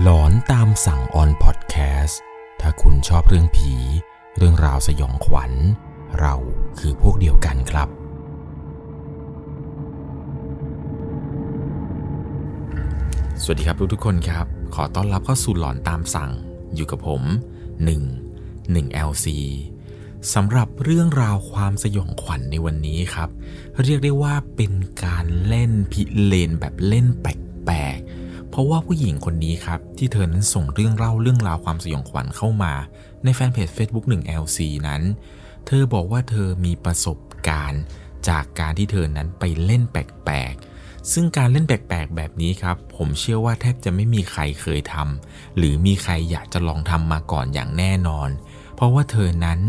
หลอนตามสั่งออนพอดแคสต์ถ้าคุณชอบเรื่องผี เรื่องราวสยองขวัญ เราคือพวกเดียวกันครับ สวัสดีครับทุกทุกๆคนครับ ขอต้อนรับเข้าสู่หลอนตามสั่งอยู่กับผม 1 1 LC สำหรับเรื่องราวความสยองขวัญในวันนี้ครับ เรียกได้ว่าเป็นการเล่นพิเลนแบบเล่นแปลก เพราะว่าผู้หญิงคนนี้ครับ ที่เธอนั้นส่งเรื่องเล่าเรื่องราวความสยองขวัญเข้ามา ในแฟนเพจ Facebook 1 LC นั้น เธอบอกว่าเธอมีประสบการณ์จากการที่เธอนั้นไปเล่นแปลกๆ ซึ่งการเล่นแปลกๆ แบบนี้ครับ ผมเชื่อว่าแทบจะไม่มีใครเคยทำหรือมีใครอยากจะลองทำมาก่อนอย่างแน่นอน เพราะว่าเธอนั้น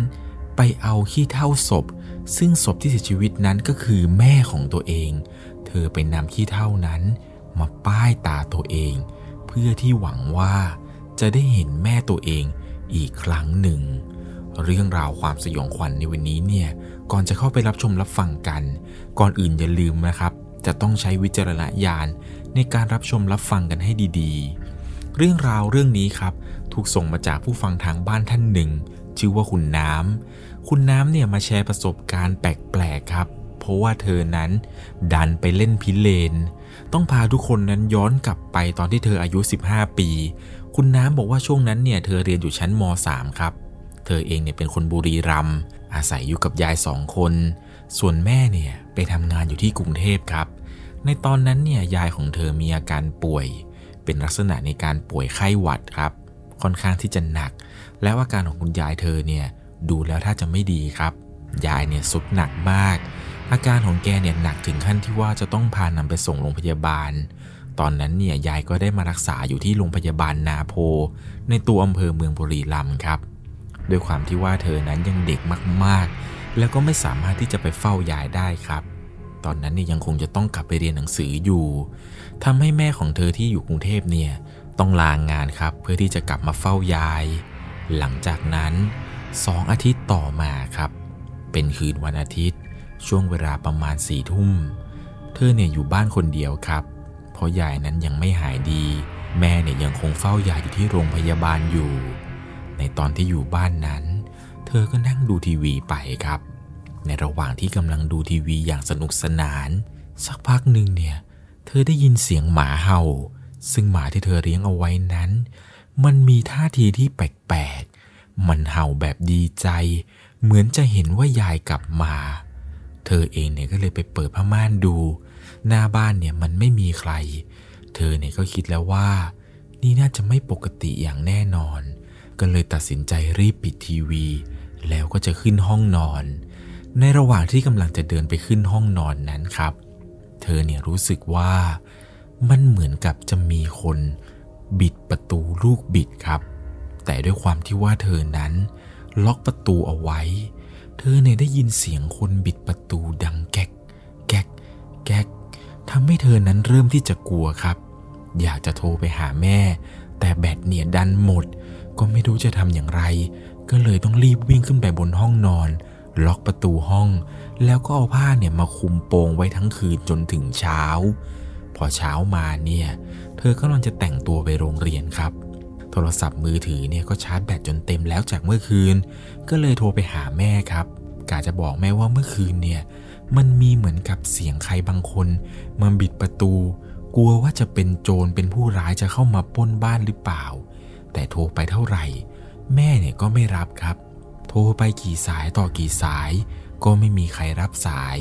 ไปเอาขี้เท่าศพ ซึ่งศพที่เสียชีวิตนั้นก็คือแม่ของตัวเอง เธอไปนำขี้เท่านั้น มาป้ายตาตัวเอง เพื่อที่หวังว่าจะได้เห็นแม่ตัวเองอีกครั้งหนึ่ง เรื่องราวความสยองขวัญในวันนี้เนี่ย ก่อนจะเข้าไปรับชมรับฟังกัน ก่อนอื่นอย่าลืมนะครับ จะต้องใช้วิจารณญาณในการรับชมรับฟังกันให้ดีๆ เรื่องราวเรื่องนี้ครับ ถูกส่งมาจากผู้ฟังทางบ้านท่านหนึ่ง ชื่อว่าคุณน้ำ คุณน้ำเนี่ยมาแชร์ประสบการณ์แปลกๆครับ เพราะว่าเธอนั้น ดันไปเล่นพิเลน ต้องพาทุกคนนั้นย้อนกลับไปตอนที่เธออายุ 15 ปี คุณน้ำบอกว่าช่วงนั้นเนี่ยเธอเรียนอยู่ชั้นม .3 ครับ เธอเองเนี่ยเป็นคนบุรีรัมย์อาศัยอยู่กับยายสองคน ส่วนแม่เนี่ยไปทำงานอยู่ที่กรุงเทพครับ ในตอนนั้นเนี่ยยายของเธอมีอาการป่วย เป็นลักษณะในการป่วยไข้หวัดครับ ค่อนข้างที่จะหนัก แล้วอาการของคุณยายเธอเนี่ยดูแล้วถ้าจะไม่ดีครับ ยายเนี่ยสุดหนักมาก อาการของแกเนี่ยหนักถึงขั้นที่ว่าจะต้องพานำไปส่งโรงพยาบาล ตอนนั้นเนี่ยยายก็ได้มารักษาอยู่ที่โรงพยาบาลนาโพ ในตัวอำเภอเมืองบุรีรัมย์ครับ ด้วยความที่ว่าเธอนั้นยังเด็กมากๆ แล้วก็ไม่สามารถที่จะไปเฝ้ายายได้ครับ ตอนนั้นเนี่ยยังคงจะต้องกลับไปเรียนหนังสืออยู่ทำให้แม่ของเธอที่อยู่กรุงเทพเนี่ยต้องลางงานครับเพื่อที่จะกลับมาเฝ้ายาย หลังจากนั้นสองอาทิตย์ต่อมาครับ เป็นคืนวันอาทิตย์ ช่วงเวลาประมาณสี่ทุ่ม เธอเนี่ยอยู่บ้านคนเดียวครับ เพราะยายนั้นยังไม่หายดี แม่เนี่ยยังคงเฝ้ายายอยู่ที่โรงพยาบาลอยู่ ในตอนที่อยู่บ้านนั้น เธอก็นั่งดูทีวีไปครับ ในระหว่างที่กำลังดูทีวีอย่างสนุกสนาน สักพักหนึ่งเนี่ย เธอได้ยินเสียงหมาเห่า ซึ่งหมาที่เธอเลี้ยงเอาไว้นั้น มันมีท่าทีที่แปลกๆ มันเห่าแบบดีใจ เหมือนจะเห็นว่ายายกลับมา เธอเองเนี่ยก็เลยไปเปิดผ้าม่านดู หน้าบ้านเนี่ยมันไม่มีใคร เธอเนี่ยก็คิดแล้วว่า นี่น่าจะไม่ปกติอย่างแน่นอน ก็เลยตัดสินใจรีบปิดทีวี แล้วก็จะขึ้นห้องนอน ในระหว่างที่กำลังจะเดินไปขึ้นห้องนอนนั้นครับ เธอเนี่ยรู้สึกว่ามันเหมือนกับจะมีคนบิดประตูลูกบิดครับ แต่ด้วยความที่ว่าเธอนั้น ล็อกประตูเอาไว้ เธอเนี่ยได้ยินเสียงคนบิดประตูดังแก๊ก แก๊ก แก๊กทำให้เธอนั้นเริ่มที่จะกลัวครับ อยากจะโทรไปหาแม่ แต่แบตเนี่ยดันหมด ก็ไม่รู้จะทำอย่างไร ก็เลยต้องรีบวิ่งขึ้นไปบนห้องนอน ล็อกประตูห้อง แล้วก็เอาผ้าเนี่ยมาคุมโปงไว้ทั้งคืนจนถึงเช้า พอเช้ามาเนี่ย เธอกำลังจะแต่งตัวไปโรงเรียนครับ โทรศัพท์มือถือเนี่ยก็ชาร์จแบตจนเต็มแล้วจากเมื่อคืน ก็เลยโทรไปหาแม่ครับกาจะบอกแม่ว่าเมื่อคืนเนี่ยมันมีเหมือนกับเสียงใครบางคนมาบิดประตู กลัวว่าจะเป็นโจรเป็นผู้ร้ายจะเข้ามาป้นบ้านหรือเปล่า แต่โทรไปเท่าไหร่ แม่เนี่ยก็ไม่รับครับ โทรไปกี่สายต่อกี่สาย ก็ไม่มีใครรับสาย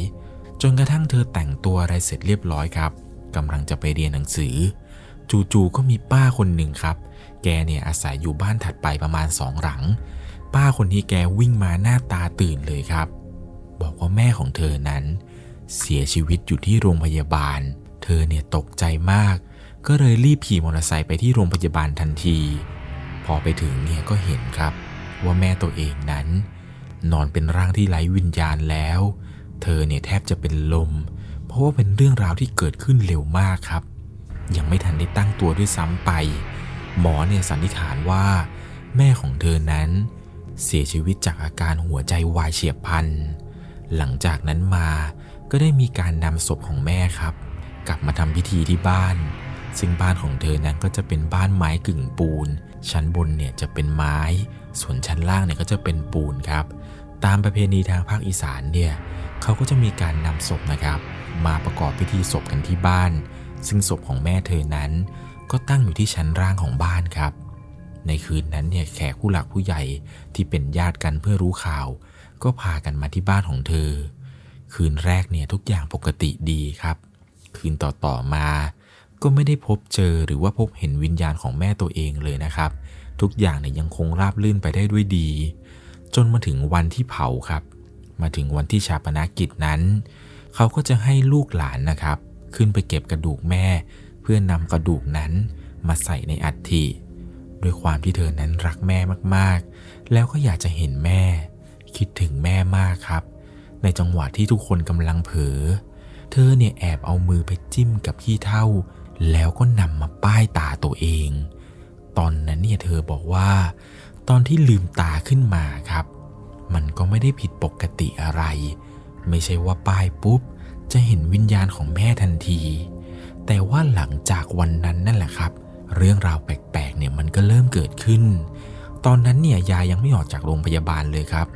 จนกระทั่งเธอแต่งตัวอะไรเสร็จเรียบร้อยครับกำลังจะไปเรียนหนังสือ จู่ๆก็มีป้าคนหนึ่งครับ แกเนี่ยอาศัยอยู่บ้านถัดไปประมาณสองหลัง ป้าคนนี้แกวิ่งมาหน้าตาตื่นเลยครับ บอกว่าแม่ของเธอนั้น เสียชีวิตอยู่ที่โรงพยาบาล เธอเนี่ยตกใจมาก ก็เลยรีบขี่มอเตอร์ไซค์ไปที่โรงพยาบาลทันที พอไปถึงเนี่ยก็เห็นครับ ว่าแม่ตัวเองนั้น นอนเป็นร่างที่ไร้วิญญาณแล้ว เธอเนี่ยแทบจะเป็นลม เพราะว่าเป็นเรื่องราวที่เกิดขึ้นเร็วมากครับ ยังไม่ทันได้ตั้งตัวด้วยซ้ำไป หมอเนี่ยสันนิษฐานว่า แม่ของเธอนั้น เสียชีวิตจากอาการหัวใจวายเฉียบพลัน หลังจากนั้นมาก็ได้มีการนำศพของแม่ครับ กลับมาทำพิธีที่บ้าน ซึ่งบ้านของเธอนั้นก็จะเป็นบ้านไม้กึ่งปูน ชั้นบนเนี่ยจะเป็นไม้ ส่วนชั้นล่างเนี่ยก็จะเป็นปูนครับ ตามประเพณีทางภาคอีสานเนี่ยเขาก็จะมีการนำศพนะครับ มาประกอบพิธีศพกันที่บ้าน ซึ่งศพของแม่เธอนั้น ก็ตั้งอยู่ที่ชั้นล่างของบ้านครับ ในคืนนั้นเนี่ยแขกผู้หลักผู้ใหญ่ที่เป็นญาติกันเพื่อรู้ข่าว ก็พากันมาที่บ้านของเธอ คืนแรกเนี่ยทุกอย่างปกติดีครับ คืนต่อๆมา ก็ไม่ได้พบเจอหรือว่าพบเห็นวิญญาณของแม่ตัวเองเลยนะครับ ทุกอย่างเนี่ยยังคงราบลื่นไปได้ด้วยดี จนมาถึงวันที่เผาครับ มาถึงวันที่ชาปนากิจนั้น เขาก็จะให้ลูกหลานนะครับ ขึ้นไปเก็บกระดูกแม่ เพื่อนำกระดูกนั้นมาใส่ในอัฐิด้วยความที่เธอนั้นรักแม่มากๆ แล้วก็อยากจะเห็นแม่ คิดถึงแม่มากครับ ในจังหวะที่ทุกคนกำลังเผลอเธอเนี่ยแอบเอามือไปจิ้มกับขี้เท่า แล้วก็นำมาป้ายตาตัวเอง ตอนนั้นเนี่ยเธอบอกว่า ตอนที่ลืมตาขึ้นมาครับ มันก็ไม่ได้ผิดปกติอะไร ไม่ใช่ว่าป้ายปุ๊บ จะเห็นวิญญาณของแม่ทันที แต่ว่าหลังจากวันนั้นนั่นแหละครับ เรื่องราวแปลกๆเนี่ยมันก็เริ่มเกิดขึ้น ตอนนั้นเนี่ยยายยังไม่ออกจากโรงพยาบาลเลยครับ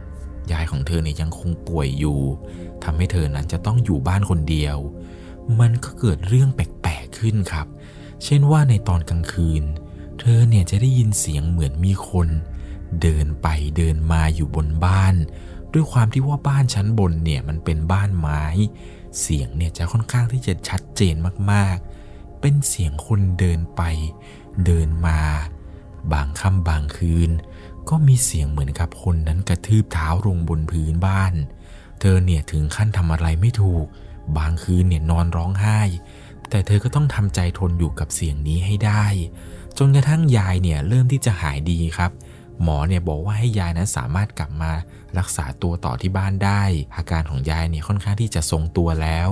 ยายของเธอเนี่ยยังคงป่วยอยู่ทำให้เธอนั้นจะต้องอยู่บ้านคนเดียว มันก็เกิดเรื่องแปลกๆขึ้นครับ เช่นว่าในตอนกลางคืน เธอเนี่ยจะได้ยินเสียงเหมือนมีคน เดินไปเดินมาอยู่บนบ้าน ด้วยความที่ว่าบ้านชั้นบนเนี่ยมันเป็นบ้านไม้ เสียงเนี่ยจะค่อนข้างที่จะชัดเจนมากๆ เป็นเสียงคนเดินไป เดินมา บางค่ำบางคืน ก็มีเสียงเหมือนกับคนนั้นกระทืบเท้าลงบนพื้นบ้าน เธอเนี่ยถึงขั้นทำอะไรไม่ถูก บางคืนเนี่ยนอนร้องไห้ แต่เธอก็ต้องทำใจทนอยู่กับเสียงนี้ให้ได้ จนกระทั่งยายเนี่ยเริ่มที่จะหายดีครับ หมอเนี่ยบอกว่าให้ยายนั้นสามารถกลับมารักษาตัวต่อที่บ้านได้ อาการของยายเนี่ยค่อนข้างที่จะทรงตัวแล้ว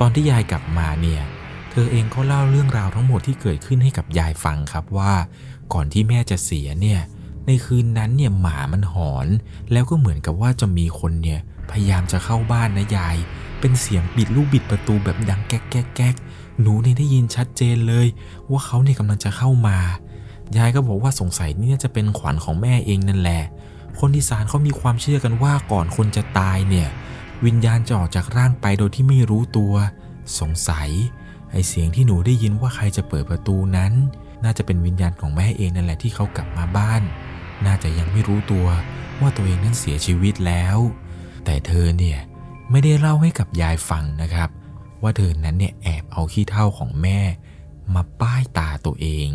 ตอนที่ยายกลับมาเนี่ยเธอเองก็เล่าเรื่องราวทั้งหมดที่เกิดขึ้นให้กับยายฟังครับว่า ก่อนที่แม่จะเสียเนี่ยในคืนนั้นเนี่ยหมามันหอน แล้วก็เหมือนกับว่าจะมีคนเนี่ยพยายามจะเข้าบ้านนะยาย เป็นเสียงบิดลูกบิดประตูแบบดังแก๊กแก๊กแก๊กหนูเนี่ยได้ยินชัดเจนเลย ว่าเขาเนี่ยกำลังจะเข้ามา ยายก็บอกว่าสงสัยนี่จะเป็นขวัญของแม่เองนั่นแหละ คนที่สารเขามีความเชื่อกันว่าก่อนคนจะตายเนี่ย วิญญาณจะออกจากร่างไปโดยที่ไม่รู้ตัว สงสัย ไอเสียงที่หนูได้ยินว่าใครจะเปิดประตูนั้น น่าจะเป็นวิญญาณของแม่เองนั่นแหละที่เขากลับมาบ้าน น่าจะยังไม่รู้ตัวว่าตัวเองนั้นเสียชีวิตแล้ว แต่เธอเนี่ยไม่ได้เล่าให้กับยายฟังนะครับ ว่าเธอนั้นเนี่ยแอบเอาขี้เท่าของแม่ มาป้ายตาตัวเอง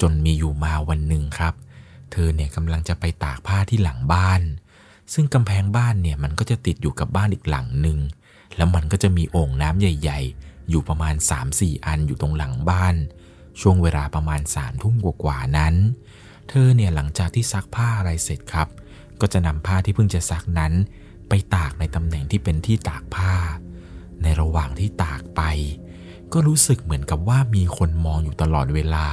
จนมีอยู่มาวันหนึ่งครับ เธอเนี่ยกำลังจะไปตากผ้าที่หลังบ้าน ซึ่งกำแพงบ้านเนี่ยมันก็จะติดอยู่กับบ้านอีกหลังหนึ่งแล้วมันก็จะมีโอ่งน้ำใหญ่ ๆ อยู่ประมาณ 3-4 อันอยู่ตรงหลังบ้าน ช่วงเวลาประมาณสามทุ่มกว่าๆนั้น เธอเนี่ยหลังจากที่ซักผ้าอะไรเสร็จครับ ก็จะนำผ้าที่เพิ่งจะซักนั้น ไปตากในตำแหน่งที่เป็นที่ตากผ้า ในระหว่างที่ตากไป ก็รู้สึกเหมือนกับว่ามีคนมองอยู่ตลอดเวลา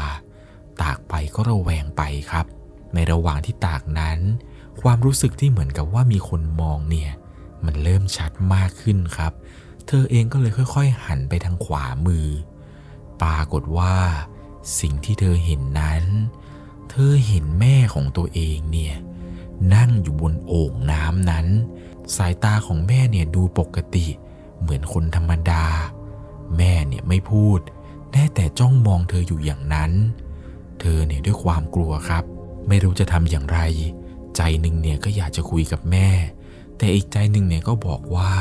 ตากไปก็ระแวงไปครับ ในระหว่างที่ตากนั้น ความรู้สึกที่เหมือนกับว่ามีคนมองเนี่ย มันเริ่มชัดมากขึ้นครับ เธอเองก็เลยค่อย ๆ หันไปทางขวามือ ปรากฏว่า สิ่งที่เธอเห็นนั้น เธอเห็นแม่ของตัวเองเนี่ยนั่งอยู่บนโอ่งน้ำนั้น สายตาของแม่เนี่ยดูปกติ เหมือนคนธรรมดา แม่เนี่ยไม่พูดแน่แต่จ้องมองเธออยู่อย่างนั้น เธอเนี่ยด้วยความกลัวครับ ไม่รู้จะทำอย่างไร ใจหนึ่งเนี่ยก็อยากจะคุยกับแม่ แต่อีกใจหนึ่งเนี่ยก็บอกว่า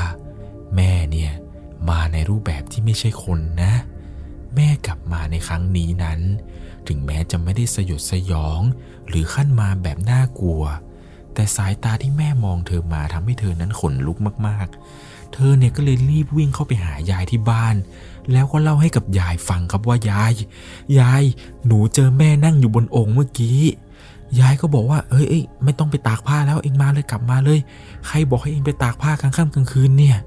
แม่เนี่ยมาในรูปแบบที่ไม่ใช่คนนะ แม่กลับมาในครั้งนี้นั้น ถึงแม้จะไม่ได้สยดสยอง หรือขั้นมาแบบน่ากลัว แต่สายตาที่แม่มองเธอมาทำให้เธอนั้นขนลุกมากๆ เธอเนี่ยก็เลยรีบวิ่งเข้าไปหายายที่บ้าน แล้วก็เล่าให้กับยายฟังครับว่ายาย ยาย หนูเจอแม่นั่งอยู่บนโอ่งเมื่อกี้ยายก็บอกว่าเอ้ยอยไม่ต้องไปตากผ้าแล้วเองมาเลยกลับมาเลย ใครบอกให้เองไปตากผ้ากลางค่ำกลางคืนเนี่ย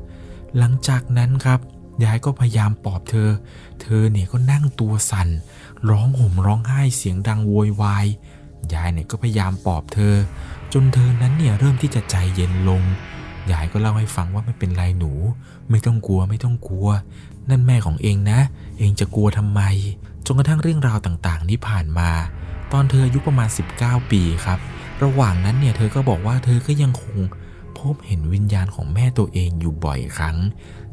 หลังจากนั้นครับ ยายก็พยายามปลอบเธอ เธอเนี่ยก็นั่งตัวสั่น ร้องห่มร้องไห้เสียงดังโวยวาย ยายเนี่ยก็พยายามปลอบเธอ จนเธอนั้นเนี่ยเริ่มที่จะใจเย็นลง ยายก็เล่าให้ฟังว่าไม่เป็นไรหนู ไม่ต้องกลัวไม่ต้องกลัว นั่นแม่ของเองนะ เองจะกลัวทำไมจนกระทั่งเรื่องราวต่างๆที่ผ่านมา ตอนเธออายุประมาณ 19 ปีครับ ระหว่างนั้นเนี่ยเธอก็บอกว่าเธอก็ยังคงพบเห็นวิญญาณของแม่ตัวเองอยู่บ่อยครั้ง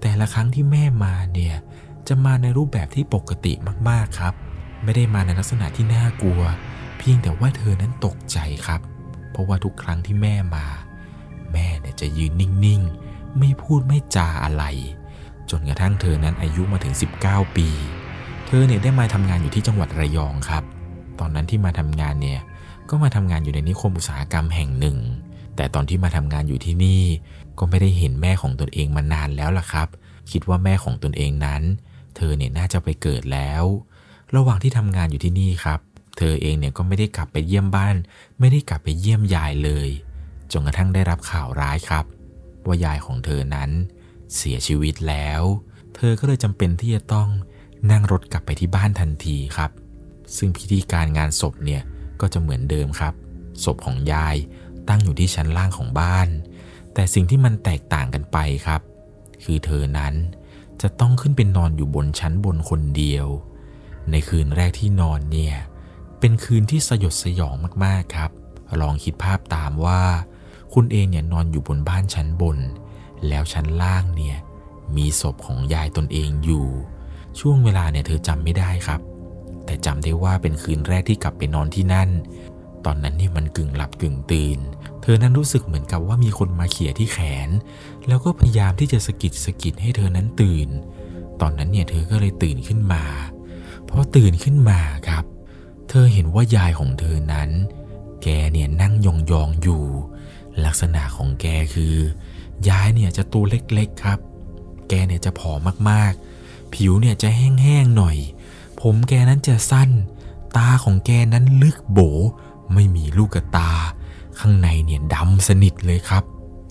แต่ละครั้งที่แม่มาเนี่ยจะมาในรูปแบบที่ปกติมากๆครับ ไม่ได้มาในลักษณะที่น่ากลัว เพียงแต่ว่าเธอนั้นตกใจครับ เพราะว่าทุกครั้งที่แม่มา แม่เนี่ยจะยืนนิ่งๆ ไม่พูดไม่จาอะไร จนกระทั่งเธอนั้นอายุมาถึง 19 ปี เธอเนี่ยได้มาทำงานอยู่ที่จังหวัดระยองครับ ตอนนั้นที่มาทำงานเนี่ยก็มาทำงานอยู่ในนิคมอุตสาหกรรมแห่งหนึ่ง แต่ตอนที่มาทำงานอยู่ที่นี่ ก็ไม่ได้เห็นแม่ของตนเองมานานแล้วล่ะครับ คิดว่าแม่ของตนเองนั้น เธอเนี่ยน่าจะไปเกิดแล้ว ระหว่างที่ทำงานอยู่ที่นี่ครับ เธอเองเนี่ยก็ไม่ได้กลับไปเยี่ยมบ้าน ไม่ได้กลับไปเยี่ยมยายเลย จนกระทั่งได้รับข่าวร้ายครับ ว่ายายของเธอนั้นเสียชีวิตแล้ว เธอก็เลยจำเป็นที่จะต้องนั่งรถกลับไปที่บ้านทันทีครับ ซึ่งพิธีการงานศพเนี่ยก็จะเหมือนเดิมครับ ศพของยายตั้งอยู่ที่ชั้นล่างของบ้าน แต่สิ่งที่มันแตกต่างกันไปครับ คือเธอนั้นจะต้องขึ้นเป็นนอนอยู่บนชั้นบนคนเดียว ในคืนแรกที่นอนเนี่ยเป็นคืนที่สยดสยองมากๆครับ ลองคิดภาพตามว่า คุณเองเนี่ยนอนอยู่บนบ้านชั้นบน แล้วชั้นล่างเนี่ยมีศพของยายตนเองอยู่ ช่วงเวลาเนี่ยเธอจำไม่ได้ครับ แต่จำได้ว่าเป็นคืนแรกที่กลับไปนอนที่นั่น ตอนนั้นเนี่ยมันกึ่งหลับกึ่งตื่น เธอนั้นรู้สึกเหมือนกับว่ามีคนมาเขี่ยที่แขน แล้วก็พยายามที่จะสะกิดสะกิดให้เธอนั้นตื่น ตอนนั้นเนี่ยเธอก็เลยตื่นขึ้นมาพอตื่นขึ้นมาครับ เธอเห็นว่ายายของเธอนั้น แกเนี่ยนั่งยองๆอยู่ ลักษณะของแกคือ ยายเนี่ยจะตัวเล็กๆครับ แกเนี่ยจะผอมมากๆ ผิวเนี่ยจะแห้งๆหน่อย ผมแกนั้นจะสั้น ตาของแกนั้นลึกโบ ไม่มีลูกตา ข้างในเนี่ยดำสนิทเลยครับ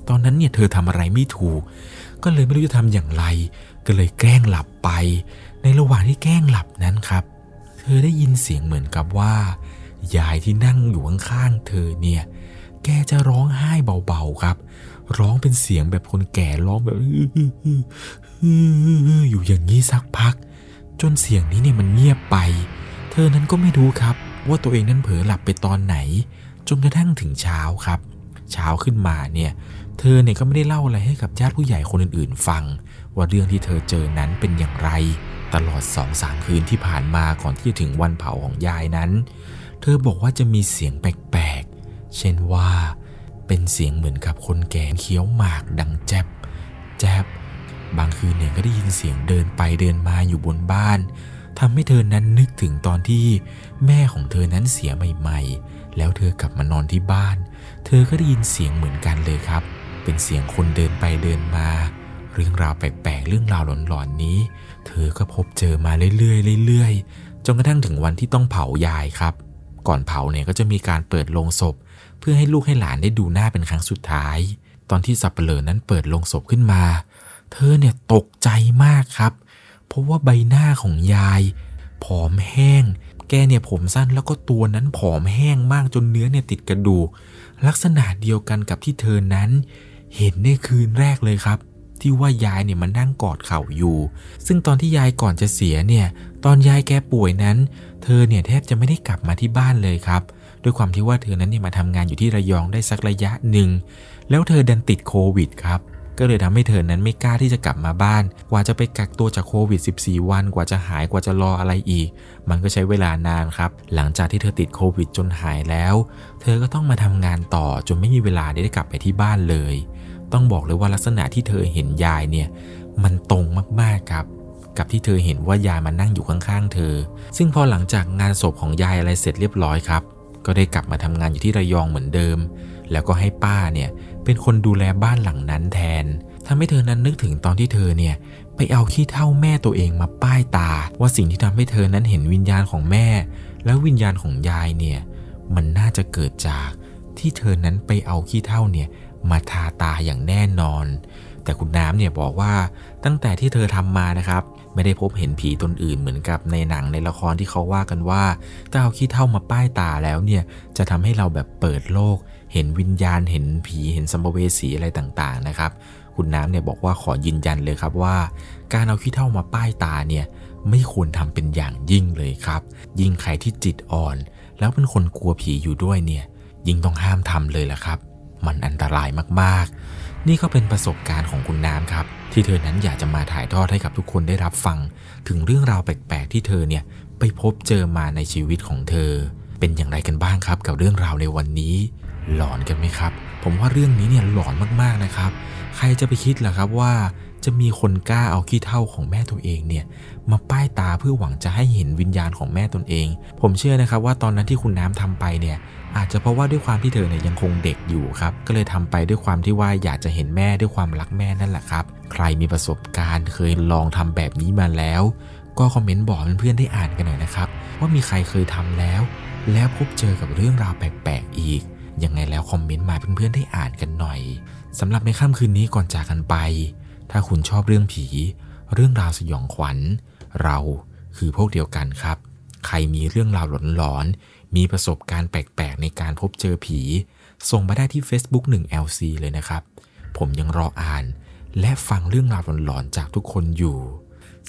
ตอนนั้นเนี่ยเธอทำอะไรไม่ถูก ก็เลยไม่รู้จะทำอย่างไร ก็เลยแกล้งหลับไป ในระหว่างที่แกล้งหลับนั้นครับ เธอได้ยินเสียงเหมือนกับว่า ยายที่นั่งอยู่ข้างๆเธอเนี่ย แกจะร้องไห้เบาๆครับ ร้องเป็นเสียงแบบคนแก่ร้องแบบอยู่อย่างนี้สักพัก จนเสียงนี้เนี่ยมันเงียบไป เธอนั้นก็ไม่รู้ครับ ว่าตัวเองนั้นเผลอหลับไปตอนไหน จนกระทั่งถึงเช้าครับ เช้าขึ้นมาเนี่ย เธอเนี่ยก็ไม่ได้เล่าอะไรให้กับญาติผู้ใหญ่คนอื่นๆ ฟัง ว่าเรื่องที่เธอเจอนั้นเป็นอย่างไร ตลอดสองสามคืนที่ผ่านมาก่อนที่จะถึงวันเผาของยายนั้น เธอบอกว่าจะมีเสียงแปลก เช่นว่าเป็นเสียงเหมือนกับคนแก่เคี้ยวหมากดังแจบแจบบางคืนเนี่ยก็ได้ยินเสียงเดินไปเดินมาอยู่บนบ้านทำให้เธอนั้นนึกถึงตอนที่แม่ของเธอนั้นเสียใหม่ ๆ แล้วเธอกลับมานอนที่บ้าน เธอก็ได้ยินเสียงเหมือนกันเลยครับ เป็นเสียงคนเดินไปเดินมา เรื่องราวแปลกๆ เรื่องราวหลอนๆนี้ เธอก็พบเจอมาเรื่อยๆเรื่อยๆจนกระทั่งถึงวันที่ต้องเผายายครับ ก่อนเผาเนี่ยก็จะมีการเปิดโลงศพ พื่อให้ลูกให้หลานได้ดูหน้าเป็นครั้งสุดท้าย ตอนที่สับเปลอนั้นเปิดโลงศพขึ้นมา เธอเนี่ยตกใจมากครับ เพราะว่าใบหน้าของยายผอมแห้ง แกเนี่ยผมสั้นแล้วก็ตัวนั้นผอมแห้งมากจนเนื้อเนี่ยติดกระดูก ลักษณะเดียวกันกับที่เธอนั้น เห็นในคืนแรกเลยครับ ที่ว่ายายเนี่ยมันนั่งกอดเข่าอยู่ ซึ่งตอนที่ยายก่อนจะเสียเนี่ย ตอนยายแกป่วยนั้น เธอเนี่ยแทบจะไม่ได้กลับมาที่บ้านเลยครับ ด้วยความที่ว่าเธอนั้นเนี่ยมาทำงานอยู่ที่ระยองได้สักระยะหนึ่ง แล้วเธอดันติดโควิดครับ ก็เลยทำให้เธอนั้นไม่กล้าที่จะกลับมาบ้าน กว่าจะไปกักตัวจากโควิด 14 วัน กว่าจะหาย กว่าจะรออะไรอีก มันก็ใช้เวลานานครับ หลังจากที่เธอติดโควิดจนหายแล้ว เธอก็ต้องมาทำงานต่อจนไม่มีเวลาได้กลับไปที่บ้านเลย ต้องบอกเลยว่าลักษณะที่เธอเห็นยายเนี่ย มันตรงมากๆครับกับที่เธอเห็นว่ายายมานั่งอยู่ข้างๆเธอ ซึ่งพอหลังจากงานศพของยายอะไรเสร็จเรียบร้อยครับ ก็ได้กลับมาทำงานอยู่ที่ระยองเหมือนเดิม แล้วก็ให้ป้าเนี่ยเป็นคนดูแลบ้านหลังนั้นแทนทำให้เธอนั้นนึกถึงตอนที่เธอเนี่ยไปเอาขี้เท่าแม่ตัวเองมาป้ายตา ว่าสิ่งที่ทำให้เธอนั้นเห็นวิญญาณของแม่ แล้ววิญญาณของยายเนี่ยมันน่าจะเกิดจากที่เธอนั้นไปเอาขี้เท่าเนี่ยมาทาตาอย่างแน่นอน แต่คุณน้ำเนี่ยบอกว่าตั้งแต่ที่เธอทำมานะครับ ไม่ได้พบเห็นผีตนอื่นเหมือนกับในหนังในละครที่เขาว่ากันว่า ถ้าเอาขี้เท่ามาป้ายตาแล้วเนี่ยจะทำให้เราแบบเปิดโลก เห็นวิญญาณเห็นผีเห็นสัมภเวสีอะไรต่างๆนะครับ คุณน้ำเนี่ยบอกว่าขอยืนยันเลยครับว่า การเอาขี้เท่ามาป้ายตาเนี่ยไม่ควรทำเป็นอย่างยิ่งเลยครับ ยิ่งใครที่จิตอ่อน แล้วเป็นคนกลัวผีอยู่ด้วยเนี่ยยิ่งต้องห้ามทำเลยแหละครับ มันอันตรายมากๆ นี่ก็เป็นประสบการณ์ของคุณน้ำครับ ที่เธอนั้นอยากจะมาถ่ายทอดให้กับทุกคนได้รับฟัง ถึงเรื่องราวแปลกๆที่เธอเนี่ยไปพบเจอมาในชีวิตของเธอ เป็นอย่างไรกันบ้างครับกับเรื่องราวในวันนี้ หลอนกันไหมครับ ผมว่าเรื่องนี้เนี่ยหลอนมากๆนะครับ ใครจะไปคิดล่ะครับว่า จะมีคนกล้าเอาขี้เท่าของแม่ตัวเองเนี่ยมาป้ายตาเพื่อหวังจะให้เห็นวิญญาณของแม่ตนเอง ผมเชื่อนะครับว่าตอนนั้นที่คุณน้ำทำไปเนี่ยอาจจะเพราะว่าด้วยความที่เธอเนี่ยยังคงเด็กอยู่ครับ ก็เลยทำไปด้วยความที่ว่าอยากจะเห็นแม่ด้วยความรักแม่นั่นแหละครับ ใครมีประสบการณ์เคยลองทำแบบนี้มาแล้ว ก็คอมเมนต์บอกเพื่อนๆได้อ่านกันหน่อยนะครับว่ามีใครเคยทำแล้ว แล้วพบเจอกับเรื่องราวแปลกๆอีกยังไงแล้วคอมเมนต์มาเพื่อนๆได้อ่านกันหน่อยสำหรับในค่ำคืนนี้ก่อนจากกันไป ถ้าคุณชอบเรื่องผี เรื่องราวสยองขวัญ เราคือพวกเดียวกันครับ ใครมีเรื่องราวหลอนๆ มีประสบการณ์แปลกๆ ในการพบเจอผี ส่งมาได้ที่ Facebook 1 LC เลยนะครับ ผมยังรออ่าน และฟังเรื่องราวหลอนๆ จากทุกคนอยู่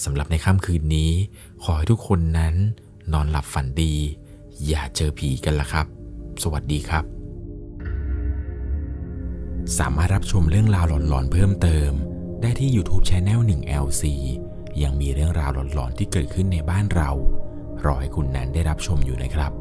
สำหรับในค่ำคืนนี้ ขอให้ทุกคนนั้น นอนหลับฝันดี อย่าเจอผีกันละครับ สวัสดีครับ สามารถรับชมเรื่องราวหลอนๆ เพิ่มเติม ได้ที่ YouTube Channel 1 LC ยังมีเรื่องราวหลอนๆที่เกิดขึ้นในบ้านเรา รอให้คุณนั้นได้รับชมอยู่นะครับ